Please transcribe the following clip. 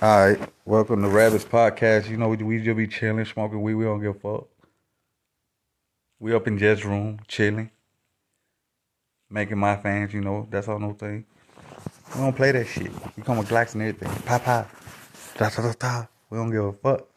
All right, welcome to Rabbits Podcast. You know, we, we just be chilling, smoking weed. We don't give a fuck. We up in Jet's room, chilling, making my fans. You know, that's all no thing. We don't play that shit. We come with Glocks and everything. Pop pop, da da da da. We don't give a fuck.